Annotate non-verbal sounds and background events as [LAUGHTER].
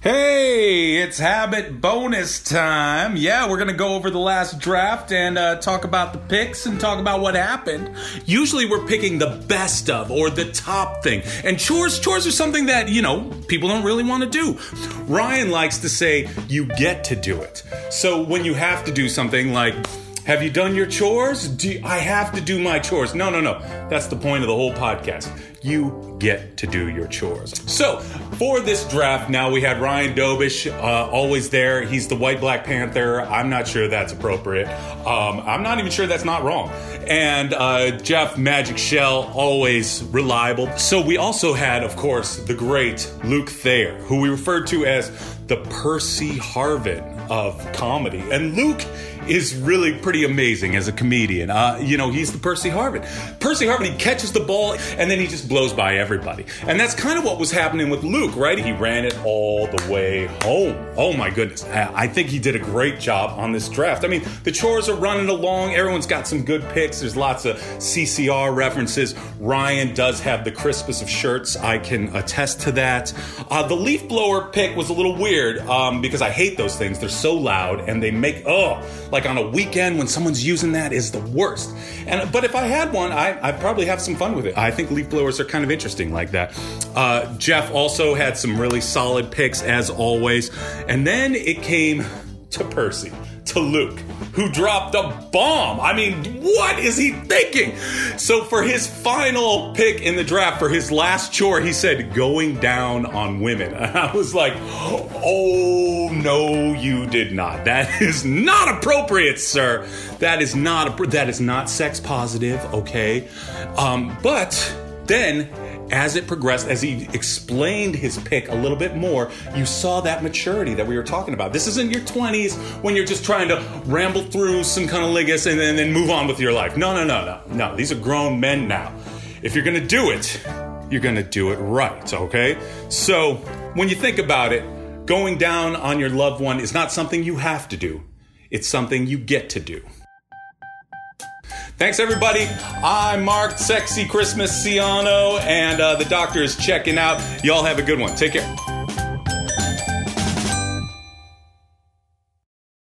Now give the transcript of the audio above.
Hey, it's habit bonus time. Yeah, we're gonna go over the last draft and uh, talk about the picks and talk about what happened. Usually, we're picking the best of or the top thing, and chores chores are something that you know people don't really want to do. Ryan likes to say you get to do it. So when you have to do something like have you done your chores? Do I have to do my chores? No, no, no. That's the point of the whole podcast. You get to do your chores. So, for this draft, now we had Ryan Dobish, uh, always there. He's the white Black Panther. I'm not sure that's appropriate. Um, I'm not even sure that's not wrong. And uh, Jeff Magic Shell, always reliable. So, we also had, of course, the great Luke Thayer, who we referred to as the Percy Harvin of comedy. And Luke is really pretty amazing as a comedian. Uh, you know, he's the Percy Harvin. Percy Harvin, he catches the ball and then he just blows by everybody. And that's kind of what was happening with Luke, right? He ran it all the way home. Oh my goodness. I think he did a great job on this draft. I mean, the chores are running along. Everyone's got some good picks. There's lots of CCR references. Ryan does have the crispest of shirts. I can attest to that. Uh, the leaf blower pick was a little weird um, because I hate those things. They're so loud and they make, oh, like on a weekend when someone's using that is the worst. And but if I had one, I I'd probably have some fun with it. I think leaf blowers are kind of interesting like that. Uh, Jeff also had some really solid picks as always, and then it came to Percy to Luke, who dropped a bomb. I mean, what is he thinking? So, for his final pick in the draft, for his last chore, he said, going down on women. [LAUGHS] And I was like, oh, no, you did not. That [LAUGHS] is not appropriate, sir. That is not, that is not sex positive, okay? Um, but then as it progressed, as he explained his pick a little bit more, you saw that maturity that we were talking about. This isn't your 20s when you're just trying to ramble through some cunnilingus and then, then move on with your life. No, no, no, no, no. These are grown men now. If you're going to do it, you're going to do it right, okay? So when you think about it, going down on your loved one is not something you have to do, it's something you get to do. Thanks, everybody. I'm Mark, Sexy Christmas Siano, and uh, the doctor is checking out. Y'all have a good one. Take care.